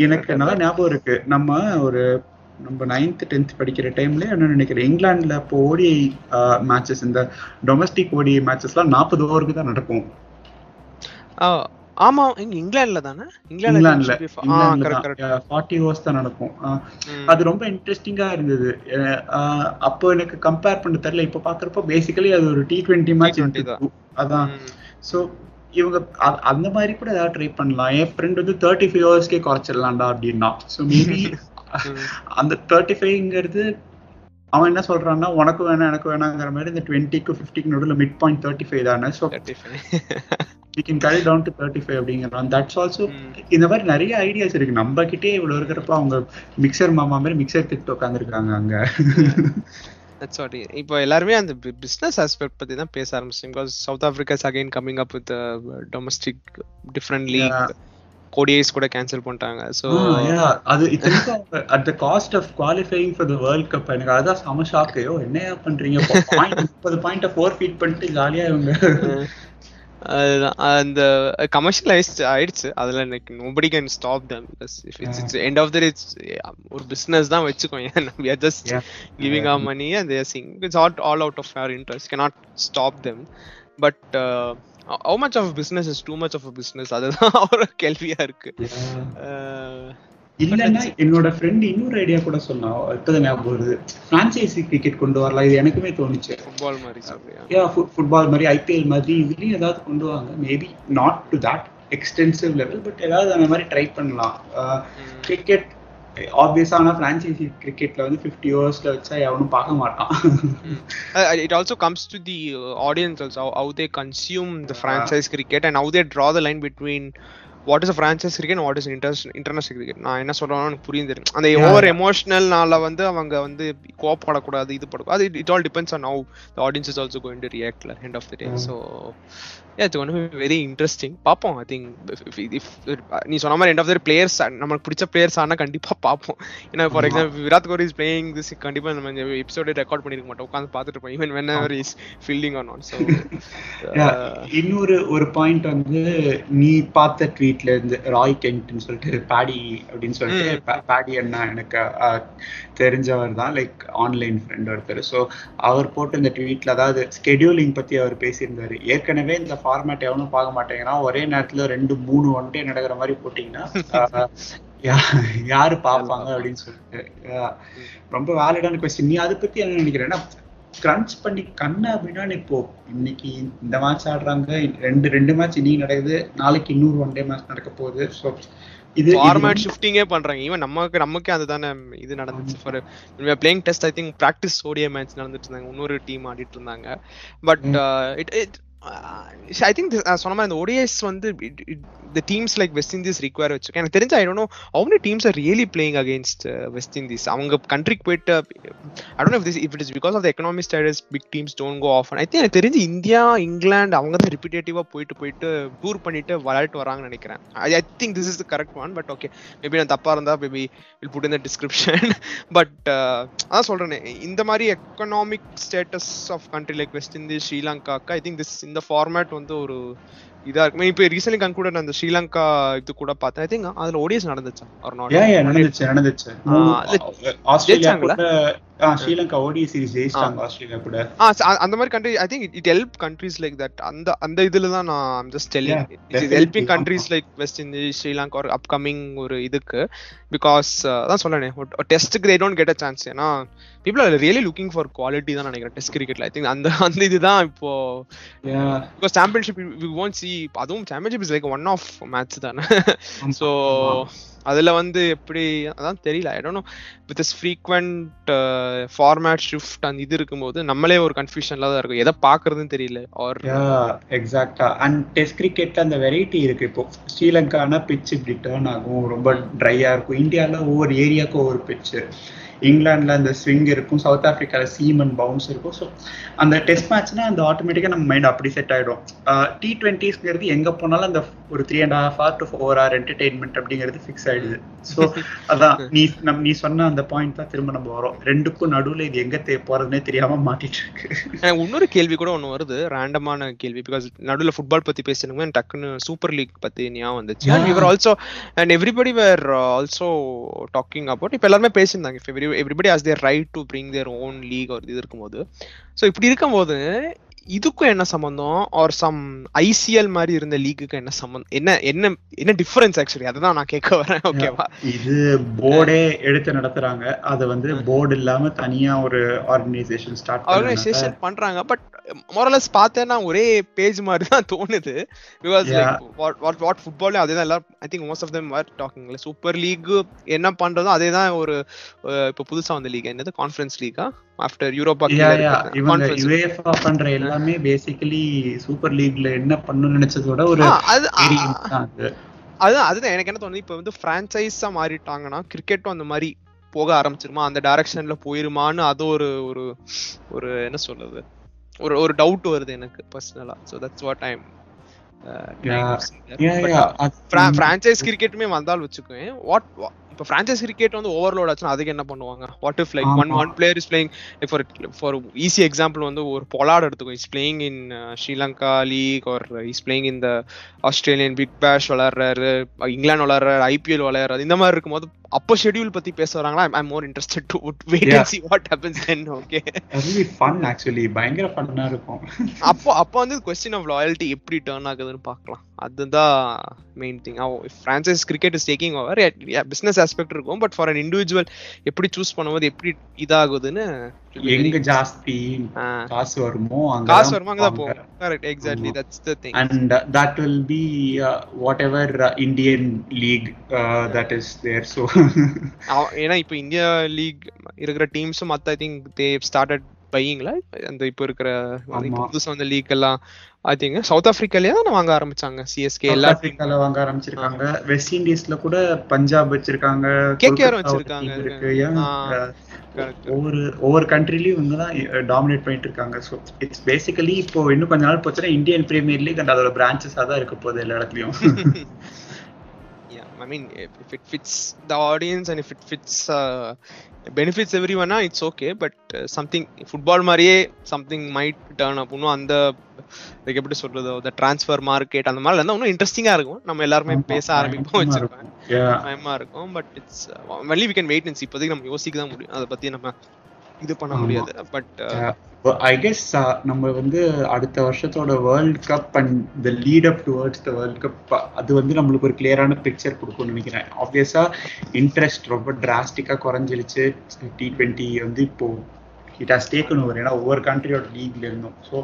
எனக்கு நல்லா ஞாபகம் இருக்கு. நம்ம ஒரு நம்ம நைன்த் டென்த் படிக்கிற டைம்ல என்ன நினைக்கிறேன். இங்கிலாந்துல இப்போ ஓடிஐ மேட்சஸ் இந்த டொமஸ்டிக் ஓடிஐ மேட்சஸ்லாம் நாற்பது ஓவருக்கு தான் நடக்கும். ஆமா இங்க இங்கிலாந்துல தானே? இங்கிலாந்துல ஃபார்ட்டி ஓவர்ஸ் தான். நடக்கும். அது ரொம்ப இன்ட்ரெஸ்டிங்கா இருந்தது. அப்போ எனக்கு கம்பேர் பண்ண தெரியல. இப்போ பாக்குறப்போ பேசிக்கலி அது ஒரு டி டுவெண்ட்டி மேட்ச் T20 தான். அதான். ஸோ இவங்க அந்த மாதிரி கூட ஏதாவது ட்ரை பண்ணலாம். என் ஃப்ரெண்ட் வந்து தேர்ட்டி ஃபைவ் ஹவர்ஸ்க்கே குறைச்சிடலாம்டா அப்படின்னா. ஸோ மேபி அந்த தேர்ட்டி ஃபைவ்ங்கிறது அவன் என்ன சொல்றான்னா உனக்கு வேணாம் எனக்கு வேணாங்கிற மாதிரி இந்த டுவெண்ட்டிக்கு ஃபிஃப்டிக்கு நடுவில் மிட் பாயிண்ட் தேர்ட்டி ஃபைவ் தானே so we can carry down to thirty five அப்படிங்கிறான் தட்ஸ் ஆல்சோ இந்த மாதிரி நிறைய ஐடியாஸ் இருக்கு. நம்ம கிட்டே இவ்வளவு இருக்கிறப்ப அவங்க மிக்சர் மாமா மாதிரி மிக்சர் திட்டு உட்காந்துருக்காங்க அங்க. தட்ஸ் வாட் இப்போ எல்லாருமே அந்த பிசினஸ் ஆஸ்பெக்ட் பத்தி தான் பேச ஆரம்பிச்சோம் because South Africa's again coming up with domestic different league கோடிஐஸ் கூட கேன்சல் பண்ணிட்டாங்க. Yeah. அது at the cost of qualifying for the world cup எனக்கு அதான் செம ஷாக்கு ஐயோ என்னையா பண்றீங்க? பாயிண்ட் முப்பது பாயிண்ட் ஃபோர் ஃபீட் பண்ணிட்டு ஜாலியா இவங்க. <laughs> அதுதான் அந்த கமர்ஷியலைஸ் ஆயிடுச்சு அதுல எனக்கு nobody can stop them if it's it's end of the it's ஒரு பிசினஸ் தான் வச்சுக்கோங்க we are just Yeah. giving our money and they are seeing it's all all out of our interest cannot stop them but uh, how much of a business is too much of a business அதுதான் ஒரு கேள்வியா இருக்கு Uh, இல்லன்னா என்னோட friend இன்னொரு idea கூட சொன்னா இப்பதான் ஞாபகம் வருது. பிரான்சைசி கிரிக்கெட் கொண்டு வரலாம் இது எனக்குமே தோணுச்சு. ஃபுட்பால் மாதிரி ஃபுட்பால் மாதிரி ஐபிஎல் மாதிரி இதுலயும் ஏதாவது கொண்டு வாங்க. Maybe not to that extensive level but ஏதாவது அந்த மாதிரி ட்ரை பண்ணலாம். கிரிக்கெட் ஆப்வியஸான ஃப்ரான்ச்சைசி கிரிக்கெட்ல வந்து ஃபிஃப்டி ஓவர்ஸ்ல வச்சா எவனும் பார்க்க மாட்டான். Uh, it also comes to the uh, audience also how, how they consume the franchise cricket and how they draw a franchise cricket and what is international international cricket? நான் என்ன சொல்றேன்னு எனக்கு புரியுது. அந்த. ஓவர் எமோஷனல்னால வந்து அவங்க வந்து கோவப்படக்கூடாது இது படக்கூடாது. அது it all depends on how the audience is also going to react end of the day so it's one very interesting பார்ப்போம் ஐ திங்க் இஃப் நீ சொன்ன மாதிரி எண்ட் ஆஃப் த பிளேயர்ஸ் நமக்கு பிடிச்ச பிளேயர்ஸ் ஆனால் கண்டிப்பா பார்ப்போம் ஏன்னா for example Virat Kohli is playing this கண்டிப்பா நம்ம இந்த எபிசோட ரெக்கார்ட் பண்ணிருக்க மாட்டோம். உட்காந்து பார்த்துட்டு இருப்போம் even whenever is fielding on on so Yeah. இன்னொரு ஒரு பாயிண்ட் வந்து நீ பார்த்த ட்வீட்ல இருந்து ராய் கென்ட்னு சொல்லிட்டு பாடி அப்படின்னு சொல்லிட்டு பாடி அண்ணா எனக்கு தெரிஞ்சவர் தான். லைக் ஆன்லைன் ஃப்ரெண்ட் ஒருத்தர். ஸோ அவர் போட்ட இந்த ட்வீட்ல அதாவது ஸ்கெடியூலிங் பத்தி அவர் பேசியிருந்தாரு. ஏற்கனவே இந்த ஃபார்மேட் எவனும் பார்க்க மாட்டேங்கிறான். ஒரே நேரத்துல ரெண்டு மூணு ஒன் டே நடக்கிற மாதிரி போட்டீங்கன்னா யாரு பார்ப்பாங்க அப்படின்னு சொல்லிட்டு. ரொம்ப வேலிடான கொஸ்டின் நீ அதை பத்தி என்ன நினைக்கிறேன்னா கிரன்ச் பண்ணி கண்ணா அப்படின்னா இப்போ இன்னைக்கு இந்த மேட்ச் ஆடுறாங்க. ரெண்டு ரெண்டு மேட்ச் இன்னைக்கு நடக்குது. நாளைக்கு இன்னொரு ஒன் டே மேட்ச் நடக்க போகுது. ஸோ இது ஃபார்மேட் ஷிஃப்டிங்கே பண்றாங்க. ஈவன் நமக்கு நமக்கே அதுதானே இது நடந்துச்சு. For playing test I think practice ஓடிய மேட்ச் நடந்துட்டு இருந்தாங்க. இன்னொரு டீம் ஆடிட்டு இருந்தாங்க. பட் இட் ஐ திங்க் சொன்ன மாதிரி இந்த ஓடிஎஸ் வந்து the teams like West Indies require வச்சிருக்கேன். எனக்கு தெரிஞ்ச ஐ டோன் நோ அவங்க teams are really playing against West Indies அவங்க கண்ட்ரிக்கு போயிட்டு I don't if this if it is because of the economic status big teams don't go of I think எனக்கு தெரிஞ்சு India England அவங்க தான் ரிப்பீட்டேட்டிவாக போயிட்டு போயிட்டு டூர் பண்ணிட்டு விளையாட்டு வராங்கன்னு நினைக்கிறேன். I I think this is the correct one but okay maybe நான் தப்பாக இருந்தால் maybe will put in the description but அதான் சொல்கிறேன் இந்த மாதிரி economic status of country like West Indies ஸ்ரீலங்காக்கு I think this இந்த ஃபார்மேட் வந்து ஒரு இதா இருக்கு. இப்போ ரீசென்ட்லி கன்க்ளூட் அந்த ஸ்ரீலங்கா இது கூட பார்த்தேன். ஐ திங்க் அதுல ஓடிஎஸ் நடந்துச்சா? நடந்துச்சு நடந்துச்சு? கூட ஸ்ரீலங்கா ஓடி சீரிஸ் ஜெயிச்சிட்டாங்க ஆஸ்திரேலியா கூட. அந்த மாதிரி country I think it help countries like that அந்த அந்த இதுல தான் நான் just telling it is. Helping countries like West Indies Sri Lanka ஒரு அப்கமிங் ஒரு இதுக்கு. பிகாஸ் அதான் சொல்லணே டெஸ்ட்டுக்கு they don't get a chance ஏன்னா people are really looking for quality தான் நினைக்கிறேன். டெஸ்ட் கிரிக்கெட்ல ஐ திங்க் அந்த அந்த இதுதான் இப்போ. Because championship we won't see அதுவும் championship is like one of match தானே. ஸோ அதில் வந்து எப்படி அதான் தெரியல. I don't know with is frequent format shift அந்த இது இருக்கும்போது நம்மளே ஒரு கன்ஃபியூஷன்ல தான் இருக்கும். எதை பார்க்கறதுன்னு தெரியல. ஆர் எக்ஸாக்டா அண்ட் டெஸ்ட் கிரிக்கெட்ல அந்த வெரைட்டி இருக்கு இப்போ. ஸ்ரீலங்கானா பிட்ச் இப்படி டேர்ன் ஆகும். ரொம்ப ட்ரையா இருக்கும். இந்தியால ஒவ்வொரு ஏரியாவுக்கும் ஒவ்வொரு பிச்சு இங்கிலாந்துல அந்த ஸ்விங் இருக்கும். சவுத் ஆஃப்ரிக்காவில் சீமன் பவுன்ஸ் இருக்கும். ஸோ அந்த டெஸ்ட் மேட்ச்னா அந்த ஆட்டோமேட்டிக்கா நம்ம மைண்ட் அப்படி செட் ஆயிடும். Uh, டி ட்வெண்ட்டிஸ்ங்கிறது எங்க போனாலும் அந்த ஒரு three and half or to four hour entertainment அப்படிங்கிறது ஃபிக்ஸ் ஆயிடுது ஸோ <laughs> அதான் நீ நம் நீ சொன்ன அந்த பாயிண்ட் தான் திரும்ப நம்ம வரோம். ரெண்டுக்கும் நடுவுல இது எங்க தே போறதுனே தெரியாம மாட்டிட்டு இருக்கு. <laughs> எனக்கு இன்னொரு கேள்வி கூட ஒண்ணு வருது. ரேண்டமான கேள்வி. பிகாஸ் நடுவுல ஃபுட்பால் பத்தி பேசணுமே டக்குன்னு சூப்பர் லீக் பத்தி ஞாபகம் வந்துச்சு. And your also and everybody where also talking about இப்போ எல்லாருமே பேசியிருந்தாங்க. Every everybody has their right to bring their own league ஒரு இது இருக்கும்போது. ஸோ இப்படி இருக்கும்போது இதுக்கும் என்ன சம்பந்தம்? ஆர் சம் ஐசிஎல் மாதிரி இருந்த லீக்குக்கு என்ன சம்பந்தம் என்ன என்ன என்ன டிஃபரன்ஸ் ஆக்சுவலி அதுதான் நான் கேட்க வரேன் ஓகேவா இது போர்டே எடுத்து நடத்துறாங்க. அது வந்து போர்டு இல்லாம தனியா ஒரு ஆர்கனைசேஷன் ஸ்டார்ட் ஆர்கனைசேஷன் பண்றாங்க. பட் மொரலஸ் பார்த்தேன்னா ஒரே பேஜ் மாதிரி தான் தோணுது. Because what what what football அதே தான் எல்லாரும் I think most of them are talking super league என்ன பண்றதோ அதே தான் ஒரு இப்போ புதுசா வந்த லீக் என்னது? கான்ஃபரன்ஸ் லீகா ஆஃப்டர் யூரோப்பா இவங்க யுஏஃபா பண்ற எல்லாமே பேசிக்கலி சூப்பர் லீக்ல என்ன பண்ணனும் நினைச்சதோட ஒரு அது அதுதான் அதுதான். எனக்கு என்ன தோணுது இப்போ வந்து பிரான்சைஸா மாறிட்டாங்கன்னா கிரிக்கெட்டும் அந்த மாதிரி போக ஆரம்பிச்சிருமா? அந்த டைரக்ஷன்ல போயிருமான்னு அது ஒரு ஒரு ஒரு என்ன சொல்றது? ஒரு ஒரு டவுட் வருது எனக்கு பர்சனலா so that's what I'm franchise கிரிக்கெட்டுமே வந்தால் வச்சுக்குவேன் வாட் இப்போ பிரான்சைஸ் கிரிக்கெட் வந்து ஓவர்லோட் ஆச்சுன்னா அதுக்கு என்ன பண்ணுவாங்க? What if like one one player is playing for for easy example வந்து ஒரு பொலாட் எடுத்துக்கோ. Is playing in Sri Lanka league or is playing இந்த ஆஸ்திரேலியன் பிக் பேஷ் விளாடுறாரு இங்கிலாந்து விளாடுறாரு ஐபிஎல் விளையாடுறாரு. இந்த மாதிரி இருக்கும்போது அப்போ ஷெட்யூல் பத்தி பேச வராங்களா? I more interested to wait and see what happens then okay really fun actually. பயங்கர ஃபன்னா இருக்கும். அப்போ அப்போ வந்து கொஸ்டின் ஆஃப் லாயல்ட்டி எப்படி டர்ன் ஆகுதுன்னு பார்க்கலாம். அதுதான் main thing franchise cricket is taking over business aspect இருக்கும். பட் ஃபார் அன் இண்டிவிஜுவல் எப்படி சூஸ் பண்ணும்போது எப்படி இதாகுதுன்னு எங்க ஜாஸ்தி காசு வருமோ அங்க காசு வருமோ அங்க தான் போகும் correct exactly that's the thing and that will be whatever Indian league that is there so ஏன்னா இப்போ இந்தியா லீக் இருக்கிற டீம்ஸும் மத்த ஐ திங்க் தே ஸ்டார்டட் பையிங்ல அந்த இப்போ இருக்கிற புதுசா அந்த லீக் எல்லாம் ஐ திங்க் சவுத் ஆப்பிரிக்காலயே தான் வாங்க ஆரம்பிச்சாங்க? சிஎஸ்கே எல்லா ஆப்பிரிக்கால வாங்க ஆரம்பிச்சிருக்காங்க. வெஸ்ட் இண்டீஸ்ல கூட பஞ்சாப் வச்சிருக்காங்க. கேகேஆர் வச்சிருக்காங்க. ஒவ்வொரு ஒவ்வொரு கண்ட்ரிலயும் இவங்க தான் டாமினேட் பண்ணிட்டு இருக்காங்க ஸோ இட்ஸ் பேசிக்கலி இப்போ இன்னும் கொஞ்ச நாள் போச்சுன்னா இந்தியன் பிரீமியர் லீக் அண்ட் அதோட பிரான்ச்சஸா தான் இருக்க போகுது எல்லா இடத்துலயும். <laughs> I mean, if, if it fits the audience and if it fits uh, benefits everyone, it's okay. But uh, something football மாதிரியே something might turn up. இன்னும் அந்த அதுக்கு எப்படி சொல்றது அந்த டிரான்ஸ்ஃபர் மார்க்கெட் அந்த மாதிரி இருந்தா இன்னும் இன்ட்ரெஸ்டிங்கா இருக்கும். நம்ம எல்லாருமே பேச ஆரம்பிப்போம் வச்சிருப்பேன் பயமா இருக்கும். But it's only we can wait and இப்போதைக்கு நம்ம யோசிக்க தான் முடியும். அதை பத்தி நம்ம இது பண்ண முடியாது. பட் ஐ கெஸ் நம்ம வந்து அடுத்த வருஷத்தோட world cup and the lead up towards the world cup அது வந்து நம்மளுக்கு ஒரு கிளியரான பிக்சர் கொடுக்கும்னு நினைக்கிறேன். ஆப்வியஸா இன்ட்ரெஸ்ட் ரொம்ப டிராஸ்டிக்கா குறைஞ்சிருச்சு. டி ட்வெண்ட்டி வந்து இப்போ இட் ஹாஸ் டேக்கன் ஓவர் ஏன்னா ஒவ்வொரு கண்ட்ரியோட லீக்ல இருந்தோம். ஸோ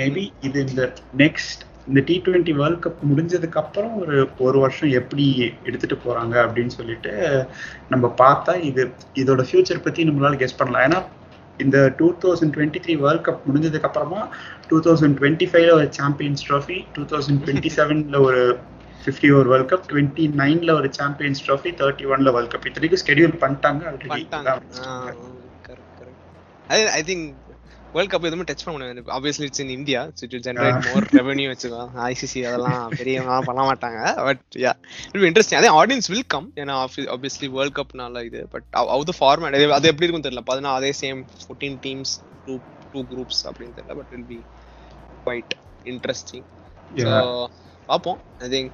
மேபி இது இந்த நெக்ஸ்ட் இந்த டி ட்வெண்ட்டி வேர்ல்ட் கப் முடிஞ்சதுக்கு அப்புறம் ஒரு ஒரு வருஷம் எப்படி எடுத்துட்டு போறாங்க அப்படின்னு சொல்லிட்டு நம்ம பார்த்தா இது இதோட ஃபியூச்சர் பத்தி நம்மளால கெஸ் பண்ணலாம். ஏன்னா இந்த two thousand twenty three world cup முடிஞ்சதுக்கு அப்புறமா டூ தௌசண்ட் டுவெண்ட்டி ஃபைவ்ல ஒரு champions trophy two thousand twenty செவன்ல ஒரு fifty over world cup twenty நைன்ல ஒரு சாம்பியன்ஸ் ட்ராஃபி தேர்ட்டி ஒன்ல வேர்ல்ட் கப் இத்தனைக்கும் ஸ்கெடியூல் பண்ணிட்டாங்க ஐ திங்க் வேர்ல்ட் கப் எதுவுமே டச் பண்ண முடியாது. Obviously it's in India to generate more revenue வச்சுக்கோ ஐசிசி அதெல்லாம் பெரியவங்க பண்ண மாட்டாங்க. பட் யா இட் இன்ட்ரெஸ்டிங் அதே ஆடியன்ஸ் வில் கம் ஏன்னா ஆப்வியஸ்லி வேர்ல்ட் கப்னால இது. பட் அவு த ஃபார்மேட் அது எப்படி இருக்கும் தெரியல. பதினா அதே same fourteen teams two two groups அப்படின்னு தெரியல. But will be quite interesting பார்ப்போம். I think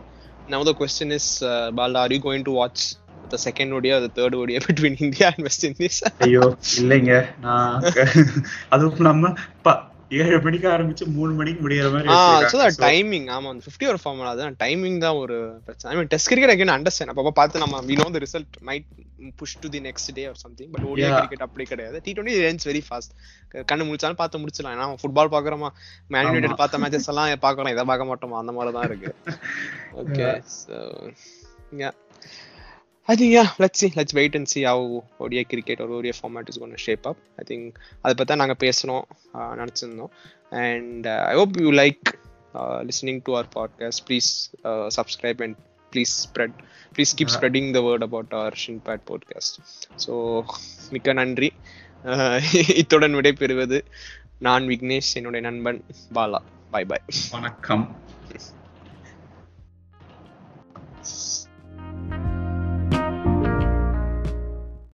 now the question is uh, balda are you going to second ODI or the third ODI <laughs> between India and West Indies. ஐயோ இல்லைங்க. நான் அதுவும் நம்ம ஏழு மணிக்கு ஆரம்பிச்சு மூணு மணிக்கு முடியற மாதிரி டைமிங் ஆமா அந்த ஃபிஃப்டி ஒரு ஃபார்ம் அதான் டைமிங் தான் ஒரு பிரச்சனை. I mean test cricket again understand அப்பப்ப பார்த்து நம்ம we know the result might push to the next day or something but ODI cricket அப்படி கிடையாது. T twenty range very fast கண்ணு முடிச்சாலும் பார்த்து முடிச்சிடலாம். ஏன்னா ஃபுட்பால் பாக்குறோமா மேன் யுனைடெட் பார்த்த மேட்சஸ் எல்லாம் பாக்குறோம் இதை பார்க்க மாட்டோமா? அந்த மாதிரி தான் இருக்கு okay so yeah I think yeah, let's see. Let's wait and see how ODI cricket or ODI format is going to shape up. I think அதை பற்றி தான் நாங்கள் பேசணும் uh, நினச்சிருந்தோம் and I hope you like listening to our podcast please subscribe and please spread please keep spreading the word about our shinpad podcast so மிக்க நன்றி. Uh, <laughs> இத்துடன் விடைபெறுவது நான் விக்னேஷ் என்னுடைய நண்பன் பாலா. பாய் பாய் வணக்கம்.